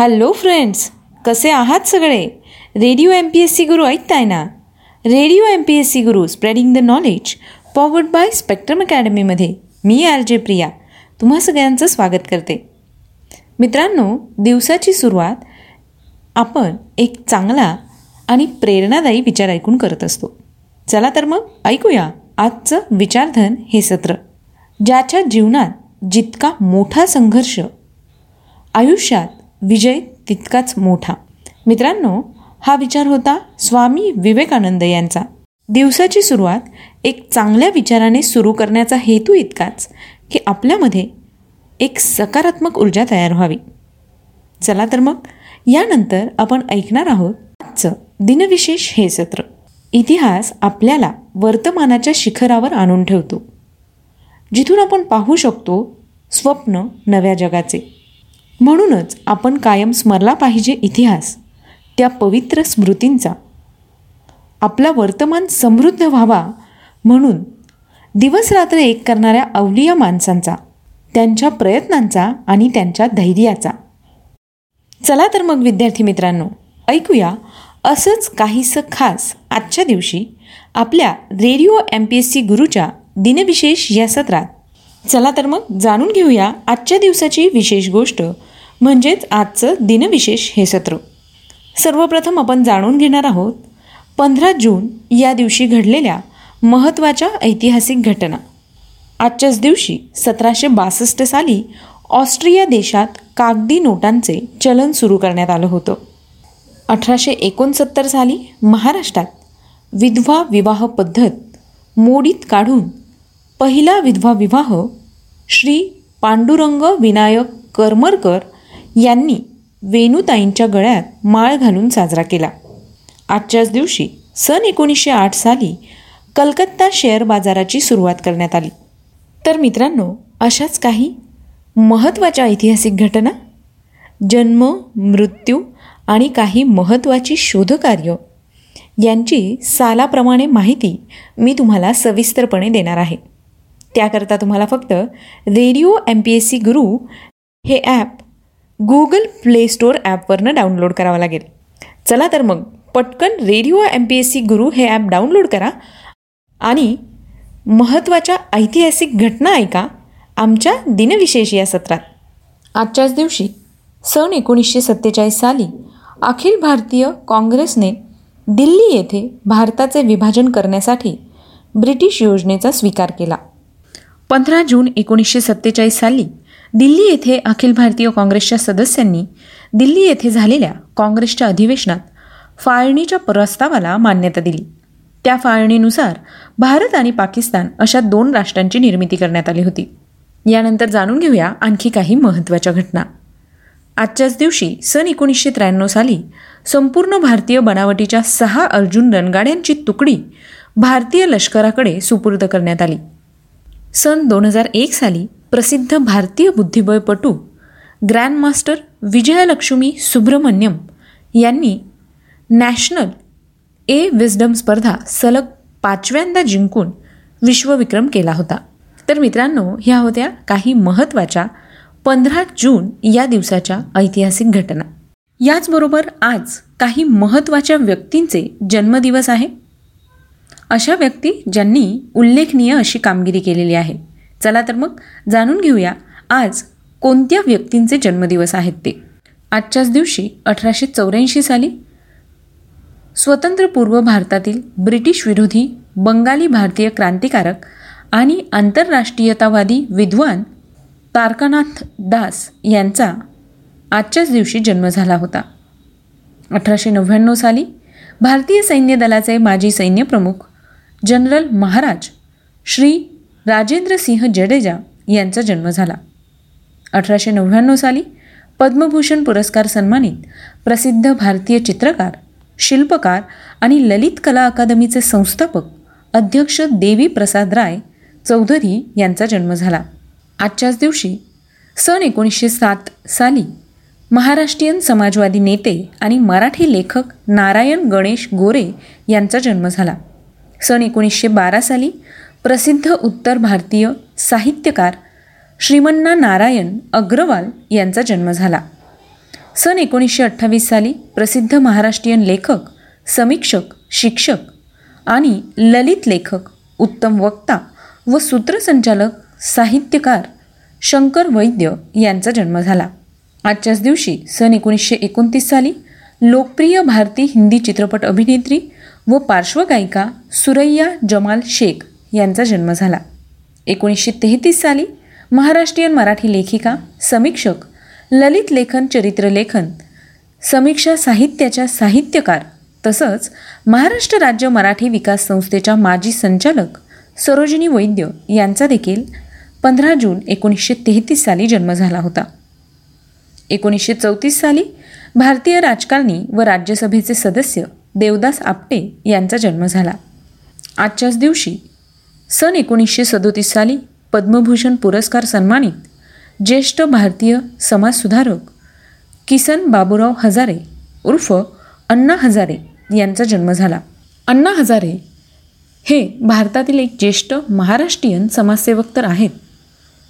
Hello friends कसे आहात सगळे? Radio M P S C Guru ऐकताय ना? Radio M P S C Guru spreading the knowledge powered by Spectrum अकॅडमीमध्ये मी R J Priya तुम्हा सगळ्यांचं स्वागत करते. मित्रांनो दिवसाची सुरुवात आपण एक चांगला आणि प्रेरणादायी विचार ऐकून करत असतो. चला तर मग ऐकूया आजचं विचारधन हे सत्र. ज्याच्या जीवनात जितका मोठा संघर्ष आयुष्यात विजय तितकाच मोठा. मित्रांनो हा विचार होता स्वामी विवेकानंद यांचा. दिवसाची सुरुवात एक चांगल्या विचाराने सुरू करण्याचा हेतू इतकाच की आपल्यामध्ये एक सकारात्मक ऊर्जा तयार व्हावी. चला तर मग यानंतर आपण ऐकणार आहोत आजचं दिनविशेष हे सत्र. इतिहास आपल्याला वर्तमानाच्या शिखरावर आणून ठेवतो. जिथून आपण पाहू शकतो स्वप्न नव्या जगाचे. म्हणूनच आपण कायम स्मरला पाहिजे इतिहास त्या पवित्र स्मृतींचा. आपला वर्तमान समृद्ध व्हावा म्हणून दिवसरात्र एक करणाऱ्या अवलिया माणसांचा त्यांच्या प्रयत्नांचा आणि त्यांच्या धैर्याचा. चला तर मग विद्यार्थी मित्रांनो ऐकूया असंच काहीसं खास आजच्या दिवशी आपल्या radio M P S C गुरूच्या दिनविशेष या सत्रात. चला तर मग जाणून घेऊया आजच्या दिवसाची विशेष गोष्ट म्हणजेच आजचं दिनविशेष हे सत्र. सर्वप्रथम आपण जाणून घेणार आहोत पंधरा जून या दिवशी घडलेल्या महत्त्वाच्या ऐतिहासिक घटना. आजच्याच दिवशी सतराशे बासष्ट साली ऑस्ट्रिया देशात कागदी नोटांचे चलन सुरू करण्यात आलं होतं. अठराशे एकोणसत्तर साली महाराष्ट्रात विधवा विवाह पद्धत मोडीत काढून पहिला विधवा विवाह श्री पांडुरंग विनायक करमरकर यांनी वेणुताईंच्या गळ्यात माळ घालून साजरा केला. आजच्याच दिवशी सन एकोणीसशे आठ साली कलकत्ता शेअर बाजाराची सुरुवात करण्यात आली. तर मित्रांनो अशाच काही महत्त्वाच्या ऐतिहासिक घटना? जन्म मृत्यू आणि काही महत्त्वाची शोधकार्य यांची सालाप्रमाणे माहिती मी तुम्हाला सविस्तरपणे देणार आहे. त्याकरता तुम्हाला फक्त radio M P S C Guru हे ॲप गुगल प्ले स्टोअर ॲपवरनं डाउनलोड करावं लागेल. चला तर मग पटकन radio M P S C Guru हे ॲप डाउनलोड करा. आणि महत्त्वाच्या ऐतिहासिक घटना ऐका आमच्या दिनविशेष या सत्रात. आजच्याच दिवशी सन एकोणीसशे सत्तेचाळीस साली अखिल भारतीय काँग्रेसने दिल्ली येथे भारताचे विभाजन करण्यासाठी ब्रिटिश योजनेचा स्वीकार केला. पंधरा जून एकोणीसशे सत्तेचाळीस साली दिल्ली येथे अखिल भारतीय काँग्रेसच्या सदस्यांनी दिल्ली येथे झालेल्या काँग्रेसच्या अधिवेशनात फाळणीच्या प्रस्तावाला मान्यता दिली. त्या फाळणीनुसार भारत आणि पाकिस्तान अशा दोन राष्ट्रांची निर्मिती करण्यात आली होती. यानंतर जाणून घेऊया आणखी काही महत्त्वाच्या घटना. आजच्याच दिवशी सन एकोणीसशे त्र्याण्णव साली संपूर्ण भारतीय बनावटीच्या सहा अर्जुन रणगाड्यांची तुकडी भारतीय लष्कराकडे सुपूर्द करण्यात आली. सन दोन हजार एक साली प्रसिद्ध भारतीय बुद्धिबळपटू ग्रँडमास्टर विजयलक्ष्मी सुब्रमण्यम यांनी नॅशनल ए विजडम स्पर्धा सलग पाचव्यांदा जिंकून विश्वविक्रम केला होता. तर मित्रांनो ह्या होत्या काही महत्त्वाच्या पंधरा जून या दिवसाच्या ऐतिहासिक घटना. याचबरोबर आज काही महत्त्वाच्या व्यक्तींचे जन्मदिवस आहे. अशा व्यक्ती ज्यांनी उल्लेखनीय अशी कामगिरी केलेली आहे. चला तर मग जाणून घेऊया आज कोणत्या व्यक्तींचे जन्मदिवस आहेत ते. आजच्याच दिवशी अठराशे चौऱ्याऐंशी साली स्वतंत्रपूर्व भारतातील ब्रिटिश विरोधी बंगाली भारतीय क्रांतिकारक आणि आंतरराष्ट्रीयतावादी विद्वान तारकानाथ दास यांचा आजच्याच दिवशी जन्म झाला होता. अठराशे नव्याण्णव साली भारतीय सैन्य दलाचे माजी सैन्यप्रमुख जनरल महाराज श्री राजेंद्र सिंह जडेजा यांचा जन्म झाला. अठराशे नव्याण्णव साली पद्मभूषण पुरस्कार सन्मानित प्रसिद्ध भारतीय चित्रकार शिल्पकार आणि ललित कला अकादमीचे संस्थापक अध्यक्ष देवी प्रसाद राय चौधरी यांचा जन्म झाला. आजच्याच दिवशी सन एकोणीसशे सात साली महाराष्ट्रीयन समाजवादी नेते आणि मराठी लेखक नारायण गणेश गोरे यांचा जन्म झाला. सन एकोणीसशे बारा साली प्रसिद्ध उत्तर भारतीय साहित्यकार श्रीमन्ना नारायण अग्रवाल यांचा जन्म झाला. सन एकोणीसशे अठ्ठावीस साली प्रसिद्ध महाराष्ट्रीयन लेखक समीक्षक शिक्षक आणि ललित लेखक उत्तम वक्ता व सूत्रसंचालक साहित्यकार शंकर वैद्य यांचा जन्म झाला. आजच्याच दिवशी सन एकोणीसशे एकोणतीस साली लोकप्रिय भारतीय हिंदी चित्रपट अभिनेत्री व पार्श्वगायिका सुरैया जमाल शेख यांचा जन्म झाला. एकोणीसशे तेहतीस साली महाराष्ट्रीयन मराठी लेखिका समीक्षक ललित लेखन चरित्रलेखन समीक्षा साहित्याच्या साहित्यकार तसंच महाराष्ट्र राज्य मराठी विकास संस्थेच्या माजी संचालक सरोजिनी वैद्य यांचा देखील पंधरा जून एकोणीसशे तेहतीस साली जन्म झाला होता. एकोणीसशे चौतीस साली भारतीय राजकारणी व राज्यसभेचे सदस्य देवदास आपटे यांचा जन्म झाला. आजच्याच दिवशी सन एकोणीसशे सदोतीस साली पद्मभूषण पुरस्कार सन्मानित ज्येष्ठ भारतीय समाजसुधारक किसन बाबूराव हजारे उर्फ अण्णा हजारे यांचा जन्म झाला. अण्णा हजारे हे भारतातील एक ज्येष्ठ महाराष्ट्रीयन समाजसेवक तर आहेत.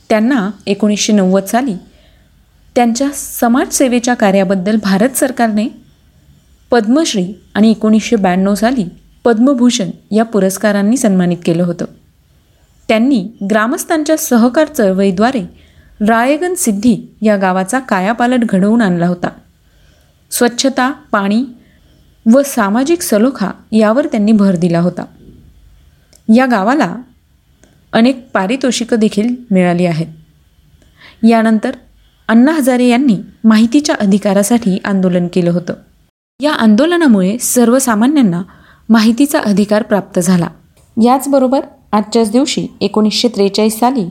त्यांना एकोणीसशे नव्वद साली त्यांच्या समाजसेवेच्या कार्याबद्दल भारत सरकारने पद्मश्री आणि एकोणीसशे ब्याण्णव साली पद्मभूषण या पुरस्कारांनी सन्मानित केलं होतं. त्यांनी ग्रामस्थांच्या सहकार चळवळीद्वारे राळेगण सिद्धी या गावाचा कायापालट घडवून आणला होता. स्वच्छता पाणी व सामाजिक सलोखा यावर त्यांनी भर दिला होता. या गावाला अनेक पारितोषिकं देखील मिळाली आहेत. यानंतर अण्णा हजारे यांनी माहितीच्या अधिकारासाठी आंदोलन केलं होतं. या आंदोलनामुळे सर्वसामान्यांना माहितीचा अधिकार प्राप्त झाला. याचबरोबर आजच्याच दिवशी एकोणीसशे त्रेचाळीस साली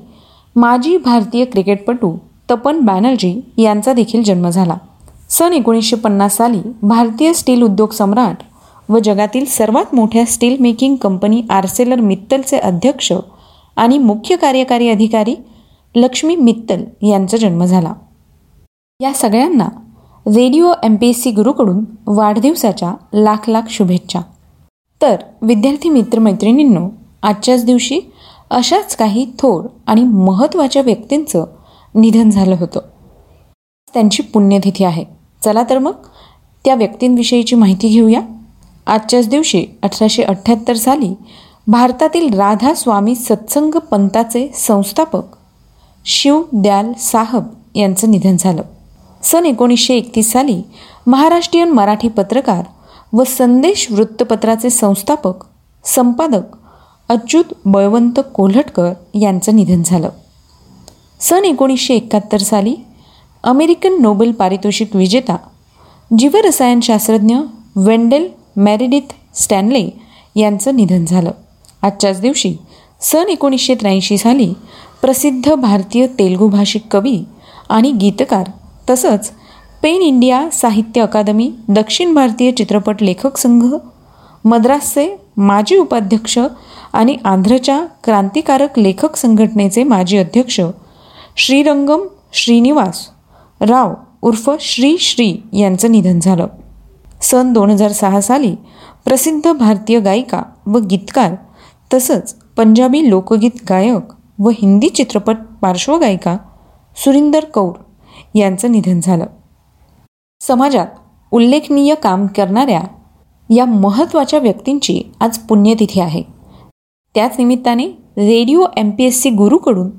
माजी भारतीय क्रिकेटपटू तपन बॅनर्जी यांचा देखील जन्म झाला. सन एकोणीसशे पन्नास साली भारतीय स्टील उद्योग सम्राट व जगातील सर्वात मोठ्या स्टील मेकिंग कंपनी आर्सेलर मित्तलचे अध्यक्ष आणि मुख्य कार्यकारी अधिकारी लक्ष्मी मित्तल यांचा जन्म झाला. या सगळ्यांना radio M P S C गुरुकडून वाढदिवसाच्या लाख लाख शुभेच्छा. तर विद्यार्थी मित्रमैत्रिणींनो आजच्याच दिवशी अशाच काही थोर आणि महत्त्वाच्या व्यक्तींचं निधन झालं होतं. त्यांची पुण्यतिथी आहे. चला तर मग त्या व्यक्तींविषयीची माहिती घेऊया. आजच्याच दिवशी अठराशे अठ्ठ्याहत्तर साली भारतातील राधा स्वामी सत्संग पंथाचे संस्थापक शिव दयाल साहब यांचं निधन झालं. सन एकोणीसशे एकतीस साली महाराष्ट्रीयन मराठी पत्रकार व संदेश वृत्तपत्राचे संस्थापक संपादक अच्युत बळवंत कोल्हटकर यांचं निधन झालं. सन एकोणीसशे एकाहत्तर साली अमेरिकन नोबेल पारितोषिक विजेता जीवरसायनशास्त्रज्ञ वेंडेल मॅरिडिथ स्टॅनले यांचं निधन झालं. आजच्याच दिवशी सन एकोणीसशे त्र्याऐंशी साली प्रसिद्ध भारतीय तेलगू भाषिक कवी आणि गीतकार तसंच पेन इंडिया साहित्य अकादमी दक्षिण भारतीय चित्रपट लेखक संघ मद्रासचे माजी उपाध्यक्ष आणि आंध्रच्या क्रांतिकारक लेखक संघटनेचे माजी अध्यक्ष श्रीरंगम श्रीनिवास राव उर्फ श्री श्री यांचं निधन झालं. सन दोन हजार सहा साली प्रसिद्ध भारतीय गायिका व गीतकार तसंच पंजाबी लोकगीत गायक व हिंदी चित्रपट पार्श्वगायिका सुरिंदर कौर यांचं निधन झालं. समाजात उल्लेखनीय काम करणाऱ्या या महत्त्वाच्या व्यक्तींची आज पुण्यतिथी आहे. त्याच निमित्ताने radio M P S C गुरूकडून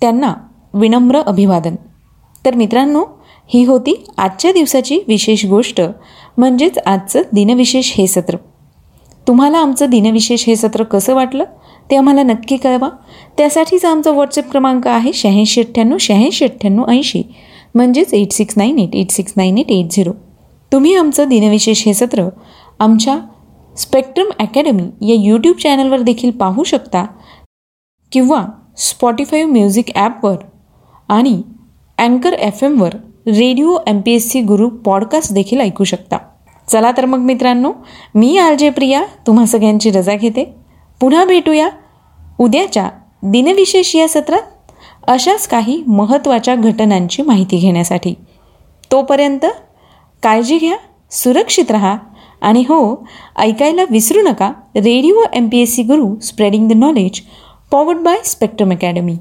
त्यांना विनम्र अभिवादन. तर मित्रांनो ही होती आजच्या दिवसाची विशेष गोष्ट म्हणजेच आजचं दिनविशेष हे सत्र. तुम्हाला आमचं दिनविशेष हे सत्र कसं वाटलं ते आम्हाला नक्की कळवा. त्यासाठीचा आमचा व्हॉट्सअप क्रमांक आहे शहाऐंशी अठ्ठ्याण्णव शहाऐंशी अठ्ठ्याण्णव ऐंशी म्हणजेच eight six nine eight eight six nine eight eight zero तुम्ही आमचं दिनविशेष हे सत्र आमच्या स्पेक्ट्रम अकॅडमी या यूट्यूब चॅनलवर देखील पाहू शकता किंवा स्पॉटीफाय म्युझिक ॲपवर आणि अँकर F एमवर radio M P S C Guru podcast देखील ऐकू शकता. चला तर मग मित्रांनो मी आर जे प्रिया तुम्हा सगळ्यांची रजा घेते. पुन्हा भेटूया उद्याच्या दिनविशेष या सत्रात अशाच काही महत्त्वाच्या घटनांची माहिती घेण्यासाठी. तोपर्यंत काळजी घ्या सुरक्षित राहा आणि हो ऐकायला विसरू नका radio M P S C Guru spreading the knowledge powered by spectrum academy